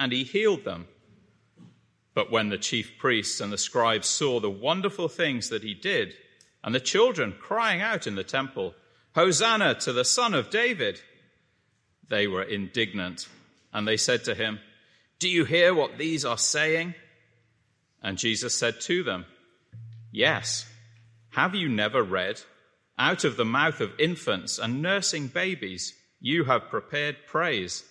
and he healed them. But when the chief priests and the scribes saw the wonderful things that he did, and the children crying out in the temple, Hosanna to the Son of David, they were indignant, and they said to him, Do you hear what these are saying? And Jesus said to them, Yes. Have you never read, Out of the mouth of infants and nursing babies, you have prepared praise?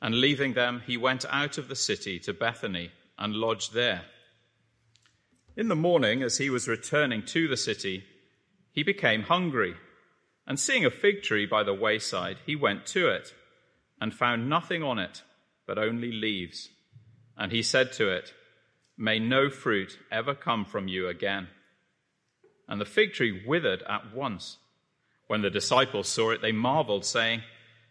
And leaving them, he went out of the city to Bethany and lodged there. In the morning, as he was returning to the city, he became hungry. And seeing a fig tree by the wayside, he went to it and found nothing on it but only leaves. And he said to it, May no fruit ever come from you again. And the fig tree withered at once. When the disciples saw it, they marveled, saying,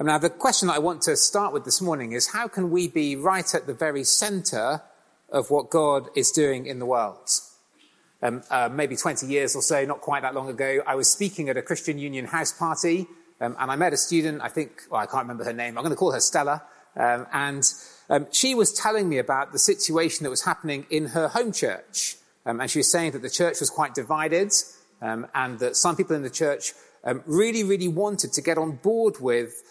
Now, the question that I want to start with this morning is how can we be right at the very center of what God is doing in the world? Um, uh, maybe 20 years or so, not quite that long ago, I was speaking at a Christian Union house party, um, and I met a student, I think, well, I can't remember her name, I'm going to call her Stella, um, and um, she was telling me about the situation that was happening in her home church. Um, and she was saying that the church was quite divided, um, and that some people in the church really, really wanted to get on board with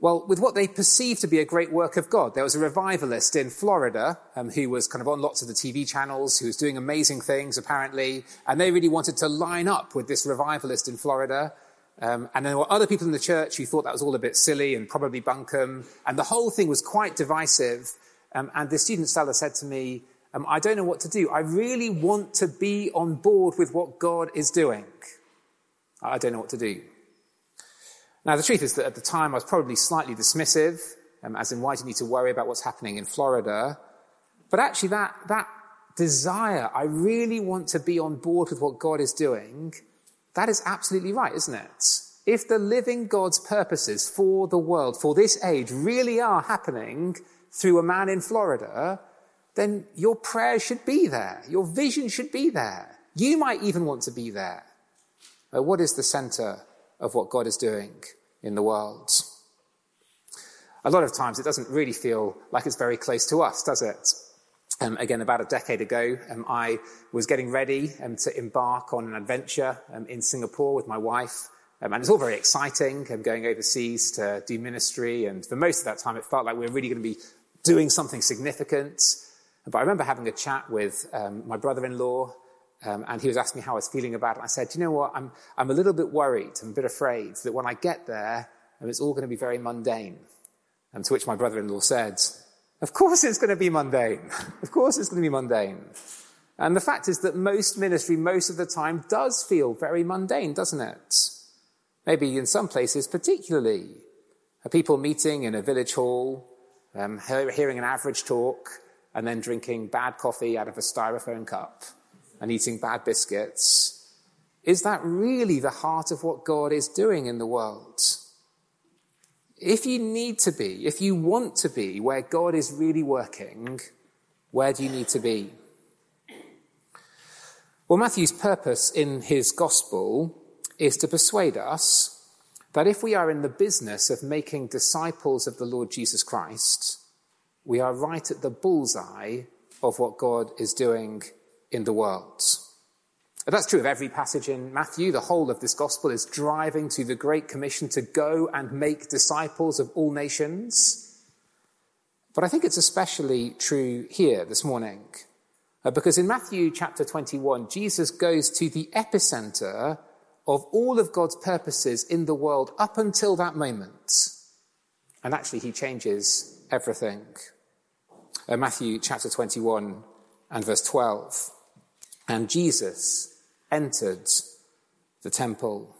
well, with what they perceived to be a great work of God. There was a revivalist in Florida um, who was kind of on lots of the TV channels, who was doing amazing things, apparently, and they really wanted to line up with this revivalist in Florida. Um, and then there were other people in the church who thought that was all a bit silly and probably bunkum, and the whole thing was quite divisive. Um, and the student Stella said to me, um, I don't know what to do. I really want to be on board with what God is doing. I don't know what to do. Now, the truth is that at the time I was probably slightly dismissive, um, as in, why do you need to worry about what's happening in Florida? But actually, that, that desire, I really want to be on board with what God is doing, that is absolutely right, isn't it? If the living God's purposes for the world, for this age, really are happening through a man in Florida, then your prayer should be there. Your vision should be there. You might even want to be there. Uh, what is the center of what God is doing? in the world. A lot of times it doesn't really feel like it's very close to us, does it? Um, again, about a decade ago, um, I was getting ready um, to embark on an adventure um, in Singapore with my wife. Um, and it's all very exciting. I'm going overseas to do ministry. And for most of that time, it felt like we were really going to be doing something significant. But I remember having a chat with um, my brother-in-law um, and he was asking me how I was feeling about it. I said, you know what? I'm, I'm a little bit worried. I'm a bit afraid that when I get there, um, it's all going to be very mundane. And to which my brother-in-law said, of course it's going to be mundane. of course it's going to be mundane. And the fact is that most ministry, most of the time, does feel very mundane, doesn't it? Maybe in some places particularly. Are people meeting in a village hall, um, hearing an average talk, and then drinking bad coffee out of a styrofoam cup and eating bad biscuits, is that really the heart of what God is doing in the world? If you need to be, if you want to be where God is really working, where do you need to be? Well, Matthew's purpose in his gospel is to persuade us that if we are in the business of making disciples of the Lord Jesus Christ, we are right at the bullseye of what God is doing in the world. But that's true of every passage in Matthew. The whole of this gospel is driving to the Great Commission to go and make disciples of all nations. But I think it's especially true here this morning. Uh, because in Matthew chapter 21, Jesus goes to the epicenter of all of God's purposes in the world up until that moment. And actually, he changes everything. Uh, Matthew chapter 21 and verse 12. And Jesus entered the temple.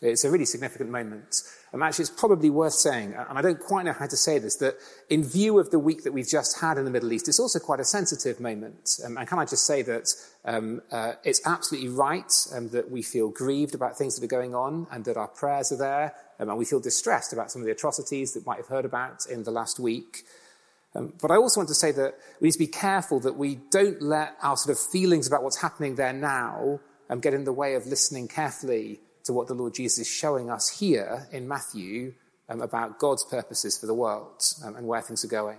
It's a really significant moment. And actually, it's probably worth saying, and I don't quite know how to say this, that in view of the week that we've just had in the Middle East, it's also quite a sensitive moment. Um, and can I just say that um, uh, it's absolutely right um, that we feel grieved about things that are going on and that our prayers are there, um, and we feel distressed about some of the atrocities that might have heard about in the last week. Um, but I also want to say that we need to be careful that we don't let our sort of feelings about what's happening there now um, get in the way of listening carefully to what the Lord Jesus is showing us here in Matthew um, about God's purposes for the world um, and where things are going.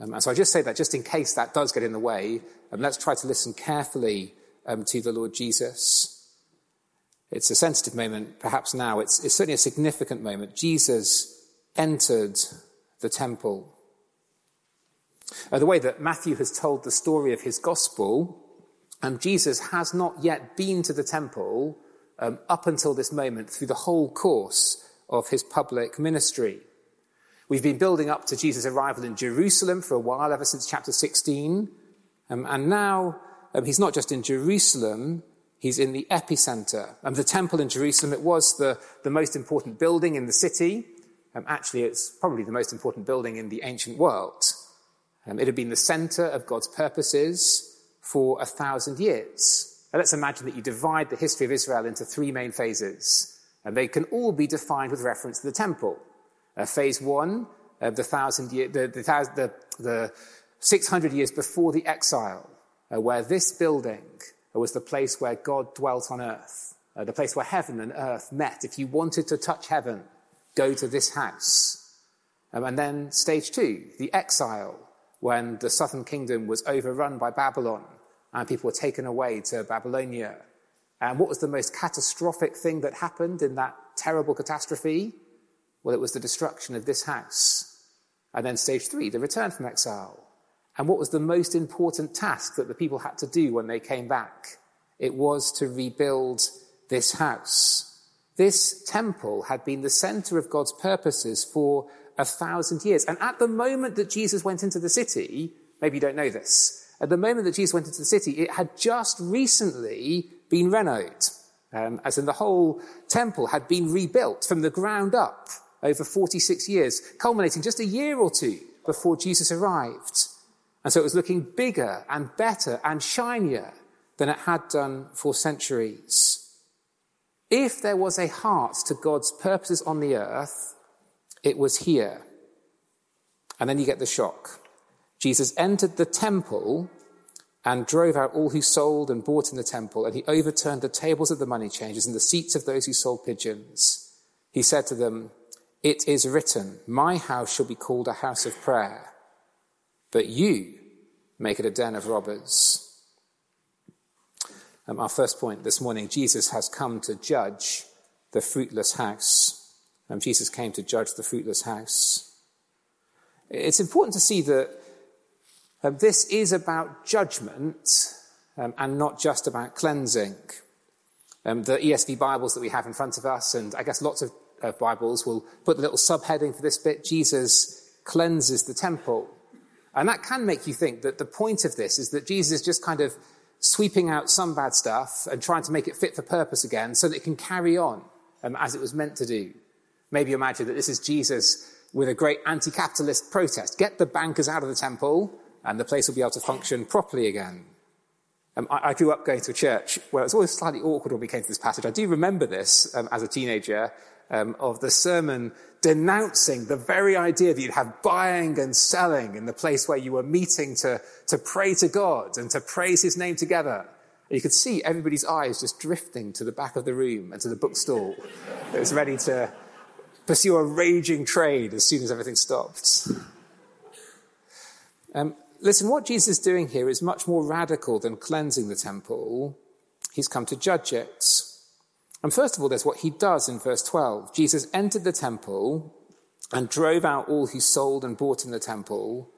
Um, and so I just say that just in case that does get in the way, um, let's try to listen carefully to the Lord Jesus. It's a sensitive moment, perhaps now. It's, it's certainly a significant moment. Jesus entered the temple. Uh, the way that Matthew has told the story of his gospel, um, Jesus has not yet been to the temple um, up until this moment through the whole course of his public ministry. We've been building up to Jesus' arrival in Jerusalem for a while, ever since chapter 16. Um, and now um, he's not just in Jerusalem, he's in the epicenter. Um, the temple in Jerusalem, it was the, the most important building in the city. Um, actually, it's probably the most important building in the ancient world. Um, it had been the center of God's purposes for a thousand years. Now let's imagine that you divide the history of Israel into three main phases, and they can all be defined with reference to the temple. Uh, phase one, uh, the thousand year, the, the, the, the 600 years before the exile, uh, where this building was the place where God dwelt on earth, uh, the place where heaven and earth met. If you wanted to touch heaven, go to this house. Um, and then stage two, the exile, when the southern kingdom was overrun by Babylon and people were taken away to Babylonia. And what was the most catastrophic thing that happened in that terrible catastrophe? Well, it was the destruction of this house. And then stage three, the return from exile. And what was the most important task that the people had to do when they came back? It was to rebuild this house. This temple had been the center of God's purposes for a thousand years. And at the moment that Jesus went into the city, maybe you don't know this, at the moment that Jesus went into the city, it had just recently been renovated. Um, as in the whole temple had been rebuilt from the ground up over 46 years, culminating just a year or two before Jesus arrived. And so it was looking bigger and better and shinier than it had done for centuries. If there was a heart to God's purposes on the earth, it was here. And then you get the shock. Jesus entered the temple and drove out all who sold and bought in the temple, and he overturned the tables of the money changers and the seats of those who sold pigeons. He said to them, It is written, My house shall be called a house of prayer, but you make it a den of robbers. Um, our first point this morning Jesus has come to judge the fruitless house. Um, Jesus came to judge the fruitless house. It's important to see that um, this is about judgment um, and not just about cleansing. Um, the ESV Bibles that we have in front of us, and I guess lots of uh, Bibles, will put the little subheading for this bit Jesus cleanses the temple. And that can make you think that the point of this is that Jesus is just kind of sweeping out some bad stuff and trying to make it fit for purpose again so that it can carry on um, as it was meant to do. Maybe imagine that this is Jesus with a great anti capitalist protest. Get the bankers out of the temple, and the place will be able to function properly again. Um, I, I, grew up going to a church where it was always slightly awkward when we came to this passage. I do remember this um, as a teenager um, of the sermon denouncing the very idea that you'd have buying and selling in the place where you were meeting to, to pray to God and to praise his name together. And you could see everybody's eyes just drifting to the back of the room and to the bookstall that was ready to pursue a raging trade as soon as everything stops. Um, listen, what Jesus is doing here is much more radical than cleansing the temple. He's come to judge it. And first of all, there's what he does in verse 12. Jesus entered the temple and drove out all who sold and bought in the temple,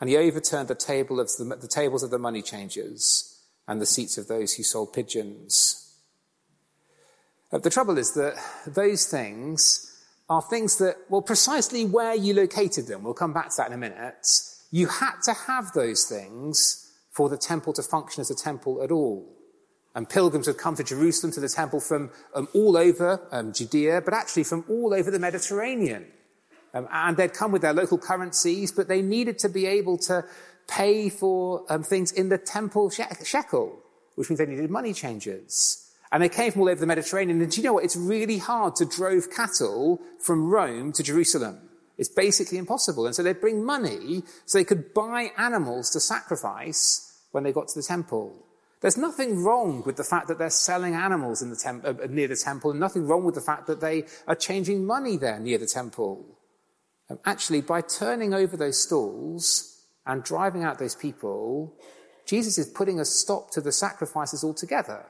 and he overturned the, table of the, the tables of the money changers and the seats of those who sold pigeons. Uh, the trouble is that those things are things that, well, precisely where you located them, we'll come back to that in a minute, you had to have those things for the temple to function as a temple at all. And pilgrims would come to Jerusalem to the temple from um, all over um, Judea, but actually from all over the Mediterranean. Um, and they'd come with their local currencies, but they needed to be able to pay for um, things in the temple shekel, which means they needed money changers. And they came from all over the Mediterranean. And do you know what? It's really hard to drove cattle from Rome to Jerusalem. It's basically impossible. And so they'd bring money so they could buy animals to sacrifice when they got to the temple. There's nothing wrong with the fact that they're selling animals in the temp- uh, near the temple, and nothing wrong with the fact that they are changing money there near the temple. Um, actually, by turning over those stalls and driving out those people, Jesus is putting a stop to the sacrifices altogether.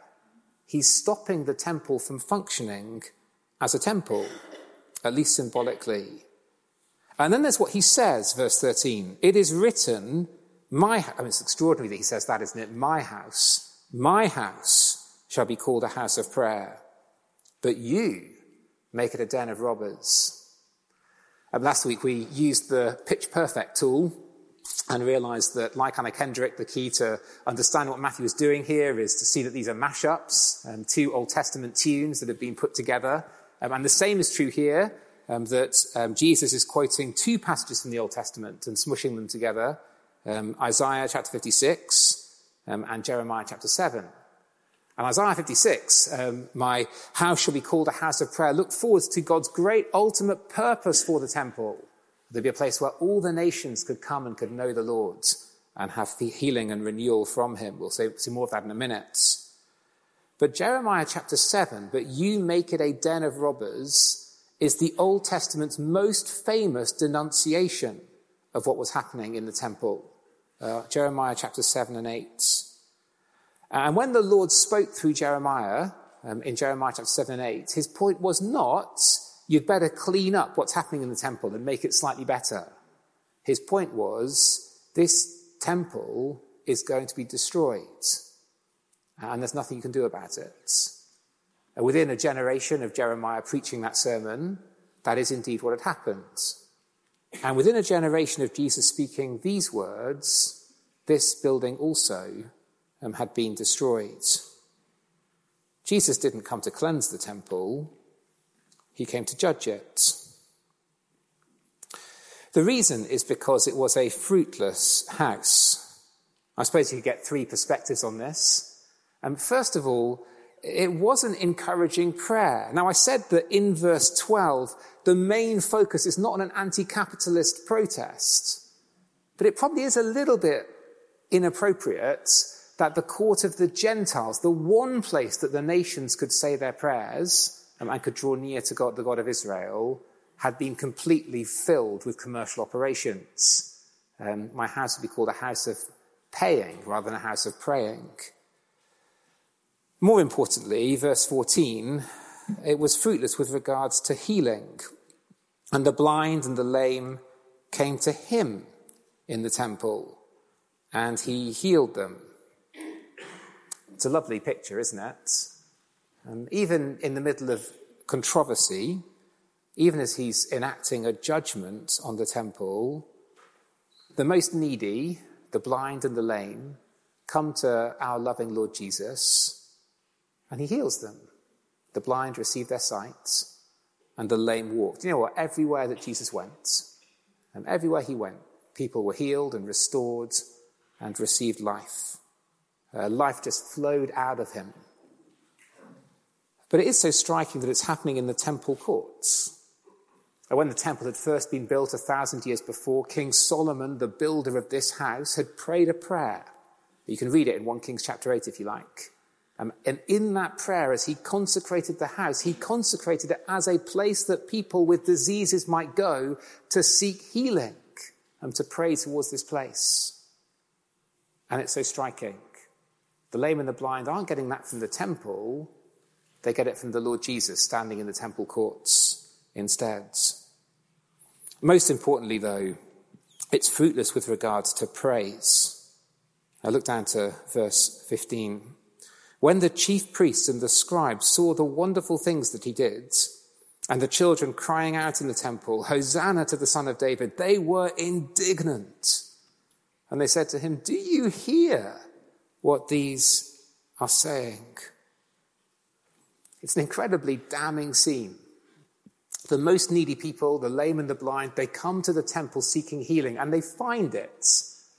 He's stopping the temple from functioning as a temple, at least symbolically. And then there's what he says, verse 13. It is written, my, I mean, it's extraordinary that he says that, isn't it? My house, my house shall be called a house of prayer, but you make it a den of robbers. And last week we used the Pitch Perfect tool and realized that, like Anna Kendrick, the key to understand what Matthew is doing here is to see that these are mashups, um, two Old Testament tunes that have been put together. Um, and the same is true here, um, that um, Jesus is quoting two passages from the Old Testament and smushing them together um, Isaiah chapter 56 um, and Jeremiah chapter 7. And Isaiah 56, um, my house shall be called a house of prayer, look forward to God's great ultimate purpose for the temple. There'd be a place where all the nations could come and could know the Lord and have healing and renewal from him. We'll see, more of that in a minute. But Jeremiah chapter 7, but you make it a den of robbers, is the Old Testament's most famous denunciation of what was happening in the temple uh, Jeremiah chapter 7 and 8. And when the Lord spoke through Jeremiah, um, in Jeremiah chapter 7 and 8, his point was not, you'd better clean up what's happening in the temple and make it slightly better. His point was, this temple is going to be destroyed. And there's nothing you can do about it. And within a generation of Jeremiah preaching that sermon, that is indeed what had happened. And within a generation of Jesus speaking these words, this building also um, had been destroyed. Jesus didn't come to cleanse the temple, he came to judge it. The reason is because it was a fruitless house. I suppose you could get three perspectives on this. And first of all, it wasn't encouraging prayer. Now, I said that in verse 12, the main focus is not on an anti-capitalist protest, but it probably is a little bit inappropriate that the court of the Gentiles, the one place that the nations could say their prayers um, and could draw near to God, the God of Israel, had been completely filled with commercial operations. Um, my house would be called a house of paying rather than a house of praying. More importantly, verse 14, it was fruitless with regards to healing. And the blind and the lame came to him in the temple, and he healed them. It's a lovely picture, isn't it? Um, even in the middle of controversy, even as he's enacting a judgment on the temple, the most needy, the blind and the lame, come to our loving Lord Jesus and he heals them. The blind receive their sight, and the lame walk. You know what? Everywhere that Jesus went, and everywhere he went, people were healed and restored and received life. Uh, life just flowed out of him. But it is so striking that it's happening in the temple courts. When the temple had first been built a thousand years before, King Solomon, the builder of this house, had prayed a prayer. You can read it in 1 Kings chapter 8 if you like. Um, and in that prayer, as he consecrated the house, he consecrated it as a place that people with diseases might go to seek healing and to pray towards this place. And it's so striking. The lame and the blind aren't getting that from the temple, they get it from the Lord Jesus standing in the temple courts instead. Most importantly, though, It's fruitless with regards to praise. I look down to verse 15. When the chief priests and the scribes saw the wonderful things that he did, and the children crying out in the temple, Hosanna to the Son of David, they were indignant. And they said to him, Do you hear what these are saying? It's an incredibly damning scene. The most needy people, the lame and the blind, they come to the temple seeking healing and they find it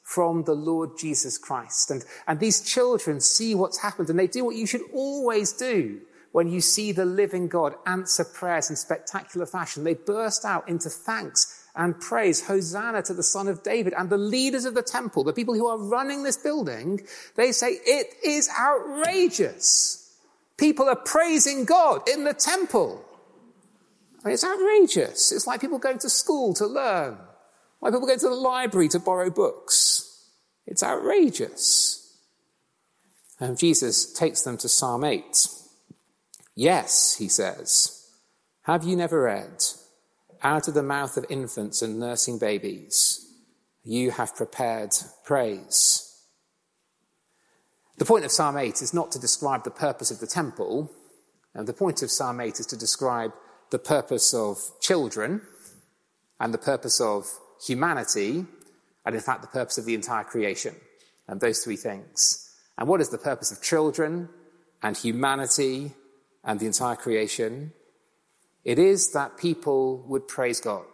from the Lord Jesus Christ. And, and these children see what's happened and they do what you should always do when you see the living God answer prayers in spectacular fashion. They burst out into thanks and praise. Hosanna to the Son of David. And the leaders of the temple, the people who are running this building, they say, it is outrageous. People are praising God in the temple. I mean, it's outrageous. It's like people going to school to learn, like people going to the library to borrow books. It's outrageous. And Jesus takes them to Psalm 8. Yes, he says, have you never read, out of the mouth of infants and nursing babies, you have prepared praise. The point of Psalm 8 is not to describe the purpose of the temple. And the point of Psalm 8 is to describe the purpose of children and the purpose of humanity, and in fact, the purpose of the entire creation. And those three things. And what is the purpose of children and humanity and the entire creation? It is that people would praise God.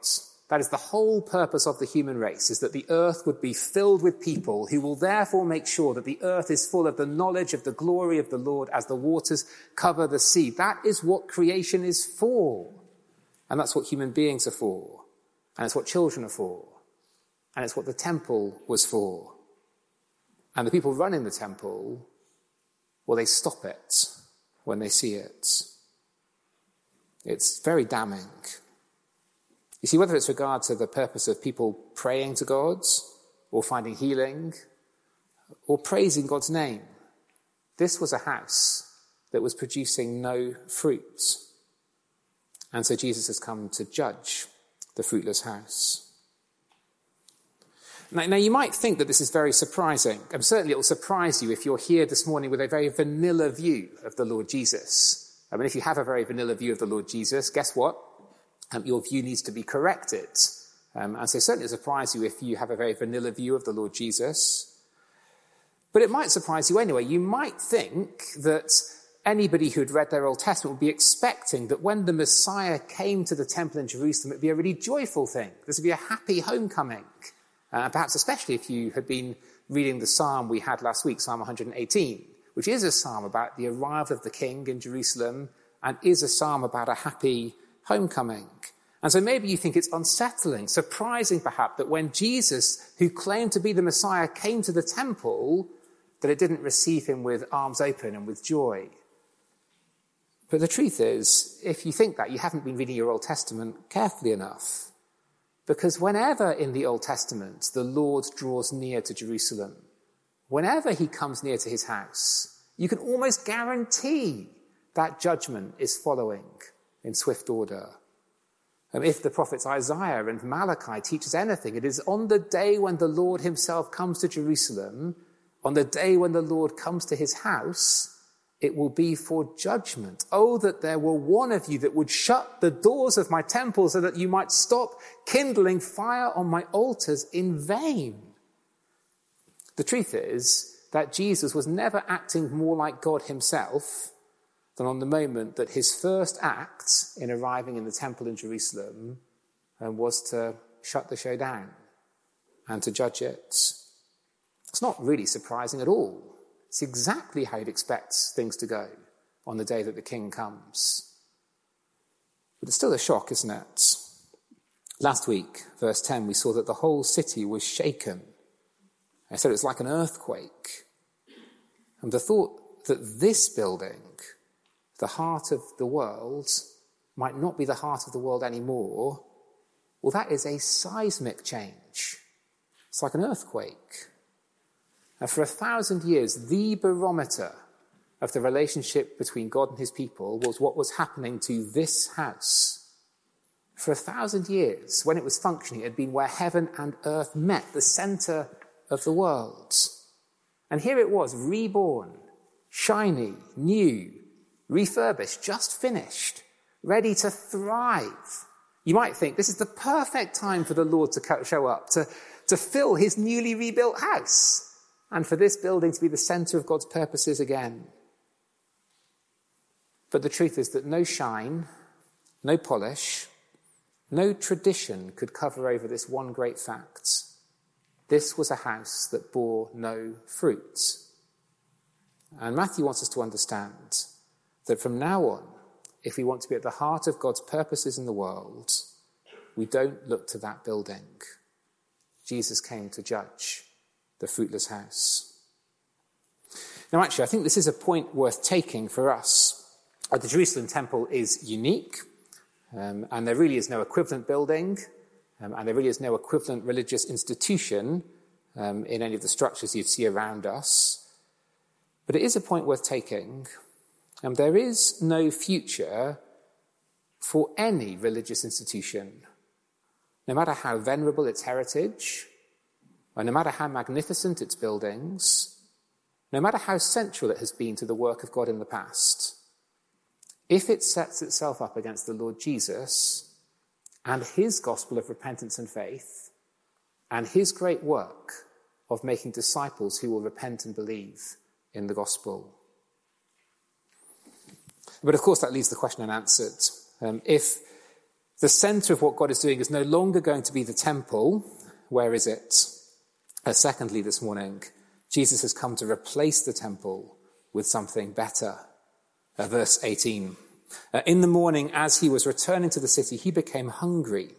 That is the whole purpose of the human race, is that the earth would be filled with people who will therefore make sure that the earth is full of the knowledge of the glory of the Lord as the waters cover the sea. That is what creation is for. And that's what human beings are for. And it's what children are for. And it's what the temple was for. And the people running the temple, well, they stop it when they see it. It's very damning. You see, whether it's regard to the purpose of people praying to God, or finding healing, or praising God's name, this was a house that was producing no fruit. And so Jesus has come to judge the fruitless house. Now, now, you might think that this is very surprising, and certainly it will surprise you if you're here this morning with a very vanilla view of the Lord Jesus. I mean, if you have a very vanilla view of the Lord Jesus, guess what? Um, your view needs to be corrected. Um, and so certainly it surprise you if you have a very vanilla view of the Lord Jesus. But it might surprise you anyway. You might think that anybody who had read their Old Testament would be expecting that when the Messiah came to the temple in Jerusalem, it'd be a really joyful thing. This would be a happy homecoming. Uh, perhaps especially if you had been reading the psalm we had last week, Psalm 118, which is a psalm about the arrival of the king in Jerusalem and is a psalm about a happy homecoming. And so maybe you think it's unsettling, surprising perhaps, that when Jesus, who claimed to be the Messiah, came to the temple, that it didn't receive him with arms open and with joy. But the truth is, if you think that, you haven't been reading your Old Testament carefully enough. Because whenever in the Old Testament the Lord draws near to Jerusalem, whenever he comes near to his house, you can almost guarantee that judgment is following in swift order. And if the prophets Isaiah and Malachi teach us anything, it is on the day when the Lord himself comes to Jerusalem, on the day when the Lord comes to his house, it will be for judgment. Oh, that there were one of you that would shut the doors of my temple so that you might stop kindling fire on my altars in vain. The truth is that Jesus was never acting more like God himself than on the moment that his first act in arriving in the temple in Jerusalem um, was to shut the show down and to judge it. It's not really surprising at all. It's exactly how you'd expect things to go on the day that the king comes. But it's still a shock, isn't it? Last week, verse 10, we saw that the whole city was shaken. I said it's like an earthquake. And the thought that this building the heart of the world might not be the heart of the world anymore, well, that is a seismic change. It's like an earthquake. And for a thousand years, the barometer of the relationship between God and his people was what was happening to this house. For a thousand years, when it was functioning, it had been where heaven and earth met, the center of the world. And here it was, reborn, shiny, new, refurbished, just finished, ready to thrive. You might think this is the perfect time for the Lord to show up, to, to fill his newly rebuilt house, and for this building to be the center of God's purposes again. But the truth is that no shine, no polish, no tradition could cover over this one great fact. This was a house that bore no fruit. And Matthew wants us to understand that from now on, if we want to be at the heart of God's purposes in the world, we don't look to that building. Jesus came to judge the fruitless house. Now, actually, I think this is a point worth taking for us. The Jerusalem temple is unique, um, and there really is no equivalent building, um, and there really is no equivalent religious institution um, in any of the structures you'd see around us. But it is a point worth taking. Um, there is no future for any religious institution, no matter how venerable its heritage, or no matter how magnificent its buildings, no matter how central it has been to the work of God in the past. If it sets itself up against the Lord Jesus and his gospel of repentance and faith and his great work of making disciples who will repent and believe in the gospel. But of course, that leaves the question unanswered. Um, if the center of what God is doing is no longer going to be the temple, where is it? Uh, secondly, this morning, Jesus has come to replace the temple with something better. Uh, verse 18. Uh, in the morning, as he was returning to the city, he became hungry.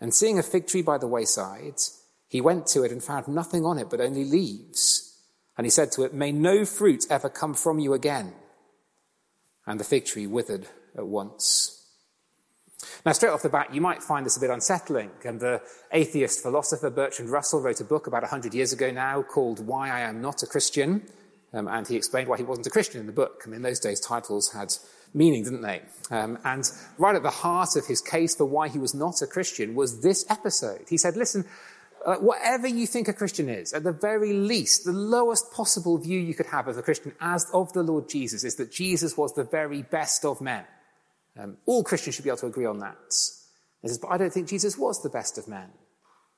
And seeing a fig tree by the wayside, he went to it and found nothing on it but only leaves. And he said to it, May no fruit ever come from you again. And the fig tree withered at once. Now, straight off the bat, you might find this a bit unsettling. And the atheist philosopher Bertrand Russell wrote a book about 100 years ago now called Why I Am Not a Christian. Um, and he explained why he wasn't a Christian in the book. I mean, in those days, titles had meaning, didn't they? Um, and right at the heart of his case for why he was not a Christian was this episode. He said, listen, uh, whatever you think a Christian is, at the very least, the lowest possible view you could have of a Christian as of the Lord Jesus is that Jesus was the very best of men. Um, all Christians should be able to agree on that. Says, but I don't think Jesus was the best of men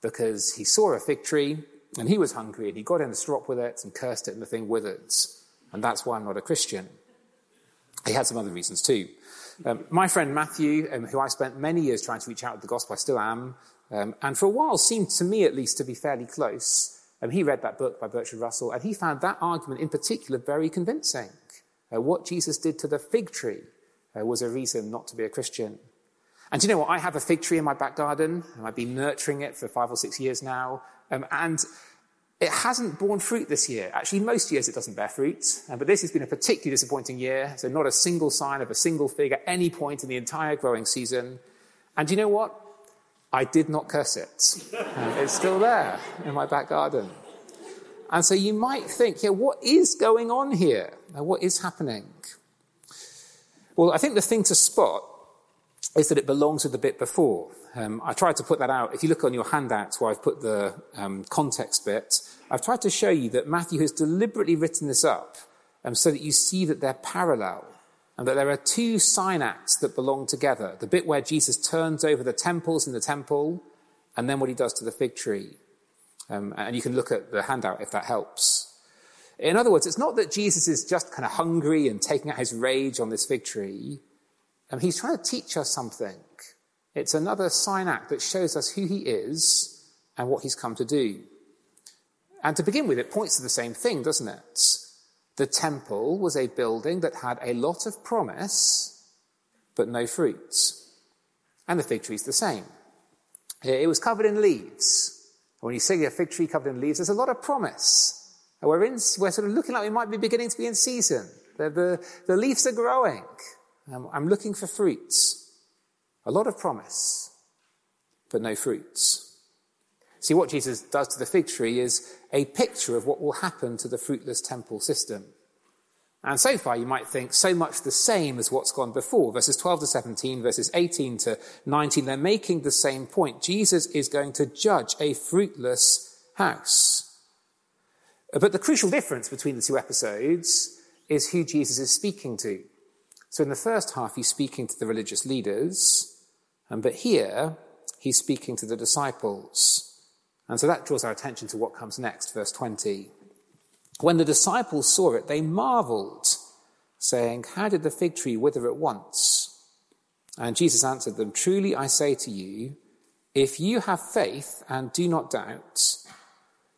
because he saw a fig tree and he was hungry and he got in the strop with it and cursed it and the thing withered. And that's why I'm not a Christian. He had some other reasons too. Um, my friend Matthew, um, who I spent many years trying to reach out with the gospel, I still am, um, and for a while seemed to me at least to be fairly close. Um, he read that book by Bertrand Russell, and he found that argument in particular very convincing. Uh, what Jesus did to the fig tree uh, was a reason not to be a Christian. And you know what? I have a fig tree in my back garden, and I've been nurturing it for five or six years now. Um, and it hasn't borne fruit this year. Actually, most years it doesn't bear fruit, uh, but this has been a particularly disappointing year. So, not a single sign of a single fig at any point in the entire growing season. And you know what? I did not curse it. It's still there in my back garden. And so you might think, yeah, what is going on here? What is happening? Well, I think the thing to spot is that it belongs with the bit before. Um, I tried to put that out. If you look on your handouts where I've put the um, context bit, I've tried to show you that Matthew has deliberately written this up um, so that you see that they're parallel and that there are two sign acts that belong together. The bit where Jesus turns over the temples in the temple and then what he does to the fig tree. Um, and you can look at the handout if that helps. In other words, it's not that Jesus is just kind of hungry and taking out his rage on this fig tree. Um, he's trying to teach us something. It's another sign act that shows us who he is and what he's come to do. And to begin with, it points to the same thing, doesn't it? The temple was a building that had a lot of promise, but no fruits. And the fig tree is the same. It was covered in leaves. When you see a fig tree covered in leaves, there's a lot of promise. We're, in, we're sort of looking like we might be beginning to be in season. The, the, the leaves are growing. Um, I'm looking for fruits. A lot of promise, but no fruits. See, what Jesus does to the fig tree is a picture of what will happen to the fruitless temple system. And so far, you might think so much the same as what's gone before. Verses 12 to 17, verses 18 to 19, they're making the same point. Jesus is going to judge a fruitless house. But the crucial difference between the two episodes is who Jesus is speaking to. So in the first half, he's speaking to the religious leaders, but here, he's speaking to the disciples. And so that draws our attention to what comes next, verse 20. When the disciples saw it, they marveled, saying, How did the fig tree wither at once? And Jesus answered them, Truly I say to you, if you have faith and do not doubt,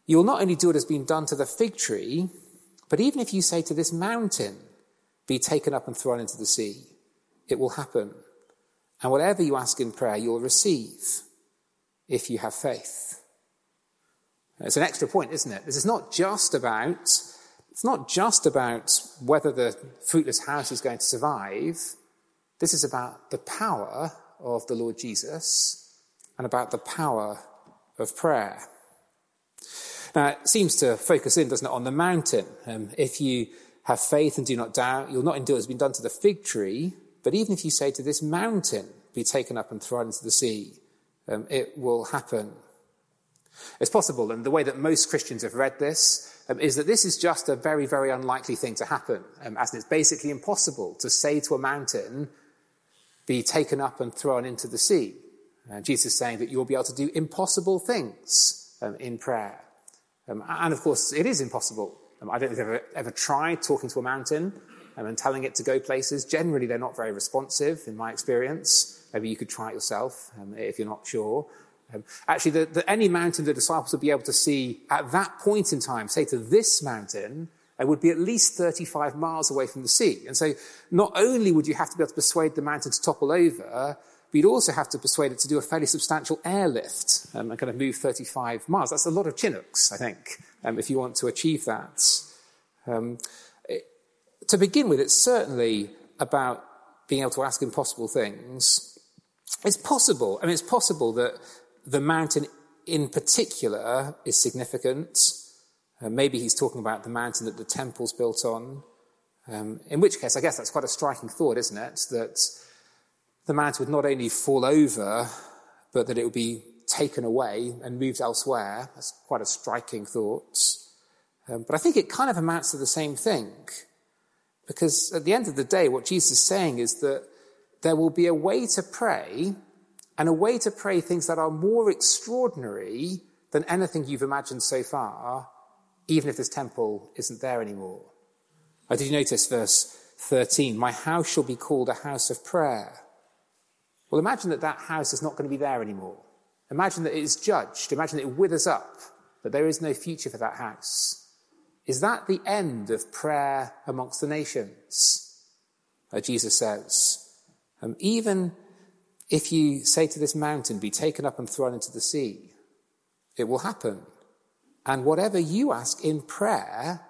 you will not only do what has been done to the fig tree, but even if you say to this mountain, Be taken up and thrown into the sea, it will happen. And whatever you ask in prayer, you'll receive if you have faith. It's an extra point, isn't it? This is not just about, it's not just about whether the fruitless house is going to survive. This is about the power of the Lord Jesus and about the power of prayer. Now, it seems to focus in, doesn't it, on the mountain. Um, if you have faith and do not doubt, you'll not endure has been done to the fig tree, but even if you say to this mountain, be taken up and thrown into the sea, um, it will happen. It's possible, and the way that most Christians have read this um, is that this is just a very, very unlikely thing to happen, um, as it's basically impossible to say to a mountain, be taken up and thrown into the sea. Uh, Jesus is saying that you'll be able to do impossible things um, in prayer. Um, and of course, it is impossible. Um, I don't think you've ever, ever tried talking to a mountain um, and telling it to go places. Generally, they're not very responsive, in my experience. Maybe you could try it yourself if you're not sure. Actually, any mountain the disciples would be able to see at that point in time, say to this mountain, it would be at least 35 miles away from the sea. And so not only would you have to be able to persuade the mountain to topple over, but you'd also have to persuade it to do a fairly substantial airlift um, and kind of move 35 miles. That's a lot of Chinooks, I think, um, if you want to achieve that. Um, it, to begin with, it's certainly about being able to ask impossible things. It's possible, I mean, it's possible that the mountain in particular is significant. Uh, maybe he's talking about the mountain that the temple's built on. Um, in which case, I guess that's quite a striking thought, isn't it? That the mountain would not only fall over, but that it would be taken away and moved elsewhere. That's quite a striking thought. Um, but I think it kind of amounts to the same thing. Because at the end of the day, what Jesus is saying is that there will be a way to pray and a way to pray things that are more extraordinary than anything you've imagined so far, even if this temple isn't there anymore. Oh, did you notice verse 13? My house shall be called a house of prayer. Well, imagine that that house is not going to be there anymore. Imagine that it is judged. Imagine that it withers up, that there is no future for that house. Is that the end of prayer amongst the nations? Uh, Jesus says, um, even if you say to this mountain, be taken up and thrown into the sea, it will happen. And whatever you ask in prayer,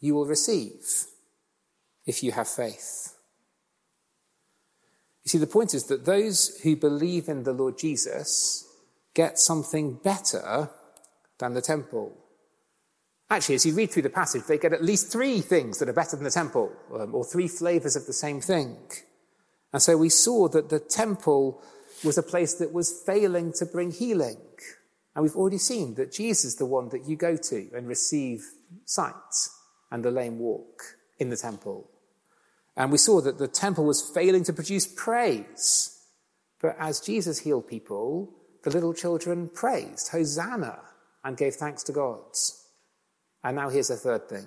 you will receive if you have faith. You see, the point is that those who believe in the Lord Jesus get something better than the temple. Actually, as you read through the passage, they get at least three things that are better than the temple, um, or three flavors of the same thing. And so we saw that the temple was a place that was failing to bring healing. And we've already seen that Jesus is the one that you go to and receive sight and the lame walk in the temple. And we saw that the temple was failing to produce praise. But as Jesus healed people, the little children praised, Hosanna, and gave thanks to God. And now here's a third thing.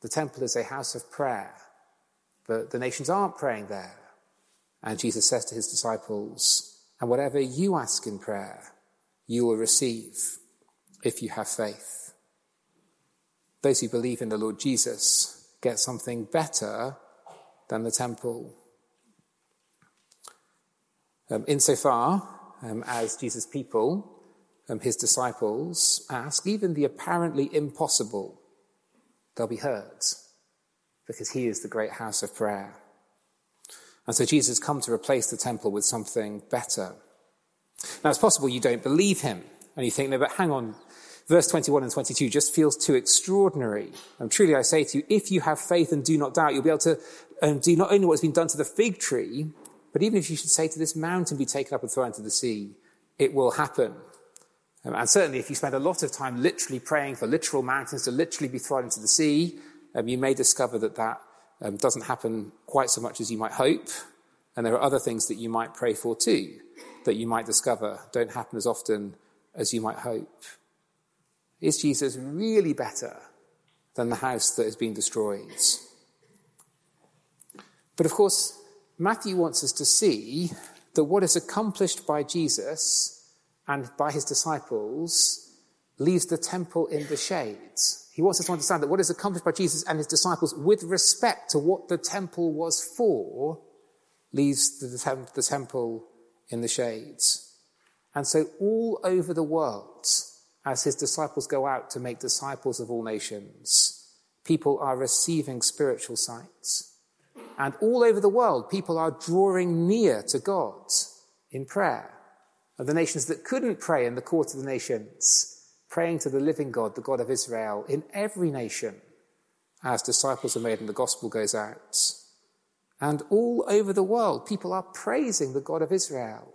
The temple is a house of prayer, but the nations aren't praying there. And Jesus says to his disciples, and whatever you ask in prayer, you will receive if you have faith. Those who believe in the Lord Jesus get something better than the temple. Um, insofar um, as Jesus' people, um, his disciples, ask even the apparently impossible, they'll be heard because he is the great house of prayer. And so Jesus has come to replace the temple with something better. Now, it's possible you don't believe him, and you think, no, but hang on, Verse 21 and 22 just feels too extraordinary. And truly I say to you, if you have faith and do not doubt, you'll be able to um, do not only what's been done to the fig tree, but even if you should say to this mountain, be taken up and thrown into the sea, it will happen. Um, and certainly if you spend a lot of time literally praying for literal mountains to literally be thrown into the sea, um, you may discover that that um, doesn't happen quite so much as you might hope. And there are other things that you might pray for too, that you might discover don't happen as often as you might hope. Is Jesus really better than the house that has been destroyed? But of course, Matthew wants us to see that what is accomplished by Jesus and by his disciples leaves the temple in the shades. He wants us to understand that what is accomplished by Jesus and his disciples with respect to what the temple was for leaves the, tem- the temple in the shades. And so all over the world, as his disciples go out to make disciples of all nations, people are receiving spiritual sights. And all over the world, people are drawing near to God in prayer. And the nations that couldn't pray in the court of the nations, praying to the living God, the God of Israel, in every nation, as disciples are made and the gospel goes out. And all over the world, people are praising the God of Israel,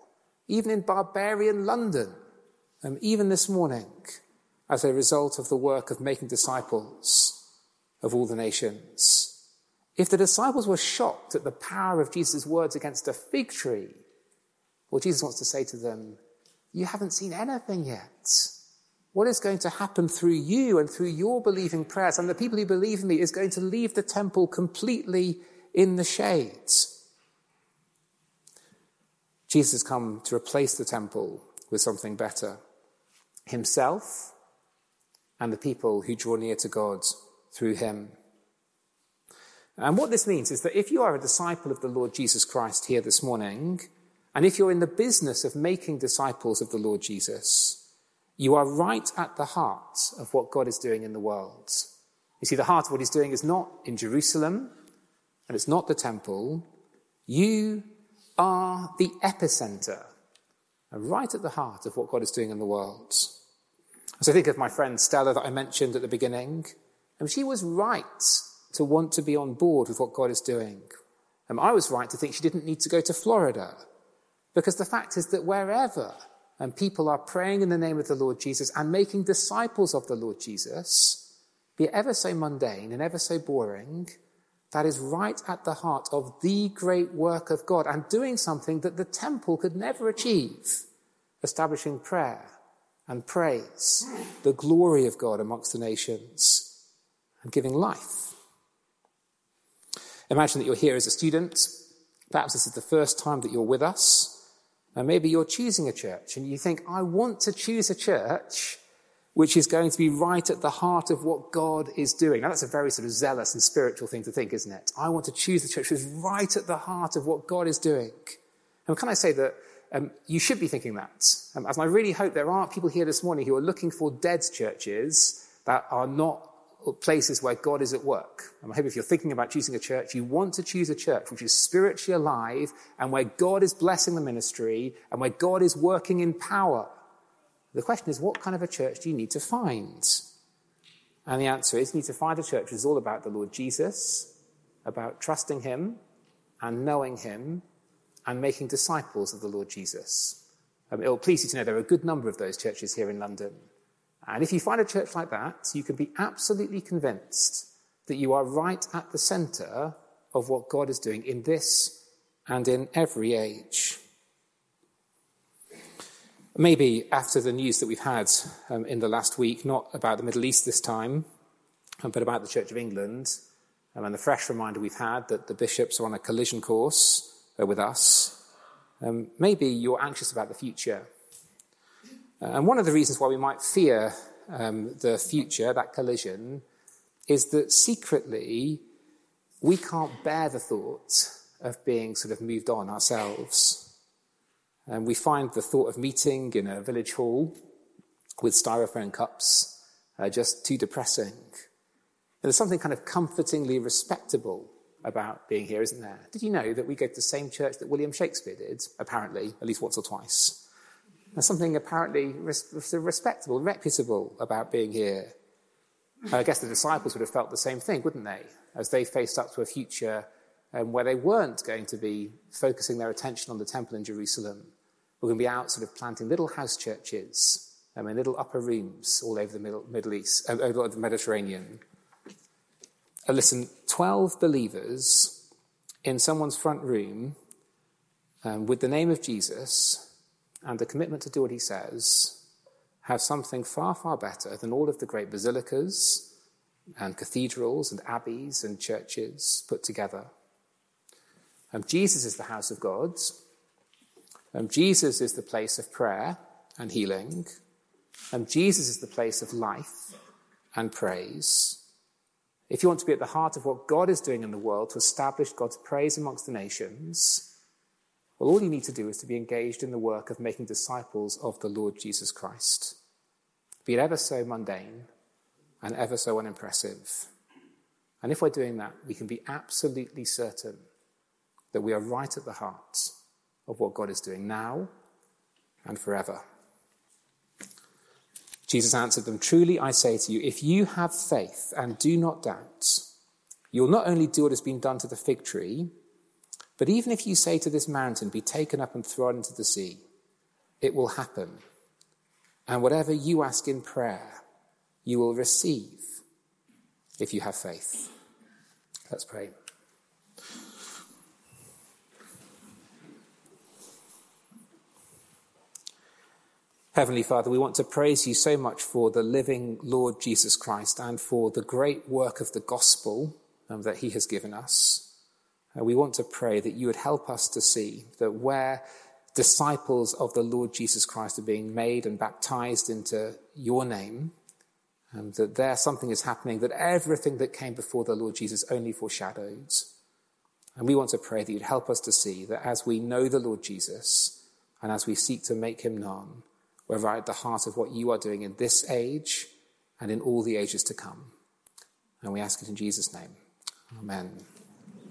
even in barbarian London um, even this morning, as a result of the work of making disciples of all the nations. If the disciples were shocked at the power of Jesus' words against a fig tree, well, Jesus wants to say to them, You haven't seen anything yet. What is going to happen through you and through your believing prayers and the people who believe in me is going to leave the temple completely in the shades. Jesus has come to replace the temple with something better himself and the people who draw near to God through him. And what this means is that if you are a disciple of the Lord Jesus Christ here this morning, and if you're in the business of making disciples of the Lord Jesus, you are right at the heart of what God is doing in the world. You see, the heart of what he's doing is not in Jerusalem, and it's not the temple. You are the epicenter, right at the heart of what God is doing in the world. So I think of my friend Stella that I mentioned at the beginning. And she was right to want to be on board with what God is doing. And I was right to think she didn't need to go to Florida. Because the fact is that wherever and people are praying in the name of the Lord Jesus and making disciples of the Lord Jesus, be it ever so mundane and ever so boring, that is right at the heart of the great work of God and doing something that the temple could never achieve, establishing prayer and praise the glory of God amongst the nations and giving life. Imagine that you're here as a student. Perhaps this is the first time that you're with us. And maybe you're choosing a church and you think, I want to choose a church which is going to be right at the heart of what God is doing. Now, that's a very sort of zealous and spiritual thing to think, isn't it? I want to choose the church which is right at the heart of what God is doing. And can I say that um, you should be thinking that. Um, as I really hope there aren't people here this morning who are looking for dead churches that are not places where God is at work. Um, I hope if you're thinking about choosing a church, you want to choose a church which is spiritually alive and where God is blessing the ministry and where God is working in power. The question is, what kind of a church do you need to find? And the answer is, you need to find a church which is all about the Lord Jesus, about trusting Him and knowing Him and making disciples of the Lord Jesus. Um, it will please you to know there are a good number of those churches here in London. And if you find a church like that, you can be absolutely convinced that you are right at the center of what God is doing in this and in every age. Maybe after the news that we've had um, in the last week, not about the Middle East this time, um, but about the Church of England, um, and the fresh reminder we've had that the bishops are on a collision course uh, with us. Um, maybe you're anxious about the future. Uh, and one of the reasons why we might fear um, the future, that collision, is that secretly we can't bear the thought of being sort of moved on ourselves. And we find the thought of meeting in a village hall with styrofoam cups uh, just too depressing. There's something kind of comfortingly respectable about being here, isn't there? Did you know that we go to the same church that William Shakespeare did, apparently, at least once or twice? There's something apparently res- respectable, reputable about being here. And I guess the disciples would have felt the same thing, wouldn't they? As they faced up to a future um, where they weren't going to be focusing their attention on the temple in Jerusalem. We're going to be out sort of planting little house churches um, in little upper rooms all over the Middle, Middle East, uh, over the Mediterranean. Uh, listen, 12 believers in someone's front room um, with the name of Jesus and a commitment to do what he says have something far, far better than all of the great basilicas and cathedrals and abbeys and churches put together. Um, Jesus is the house of God. Um, Jesus is the place of prayer and healing. Um, Jesus is the place of life and praise. If you want to be at the heart of what God is doing in the world to establish God's praise amongst the nations, well, all you need to do is to be engaged in the work of making disciples of the Lord Jesus Christ. Be it ever so mundane and ever so unimpressive. And if we're doing that, we can be absolutely certain that we are right at the heart of what God is doing now and forever. Jesus answered them, Truly I say to you, if you have faith and do not doubt, you'll not only do what has been done to the fig tree, but even if you say to this mountain, Be taken up and thrown into the sea, it will happen. And whatever you ask in prayer, you will receive if you have faith. Let's pray. Heavenly Father, we want to praise you so much for the living Lord Jesus Christ and for the great work of the gospel um, that he has given us. Uh, we want to pray that you would help us to see that where disciples of the Lord Jesus Christ are being made and baptized into your name, um, that there something is happening, that everything that came before the Lord Jesus only foreshadowed. And we want to pray that you'd help us to see that as we know the Lord Jesus and as we seek to make him known, we're right at the heart of what you are doing in this age and in all the ages to come. And we ask it in Jesus' name. Amen.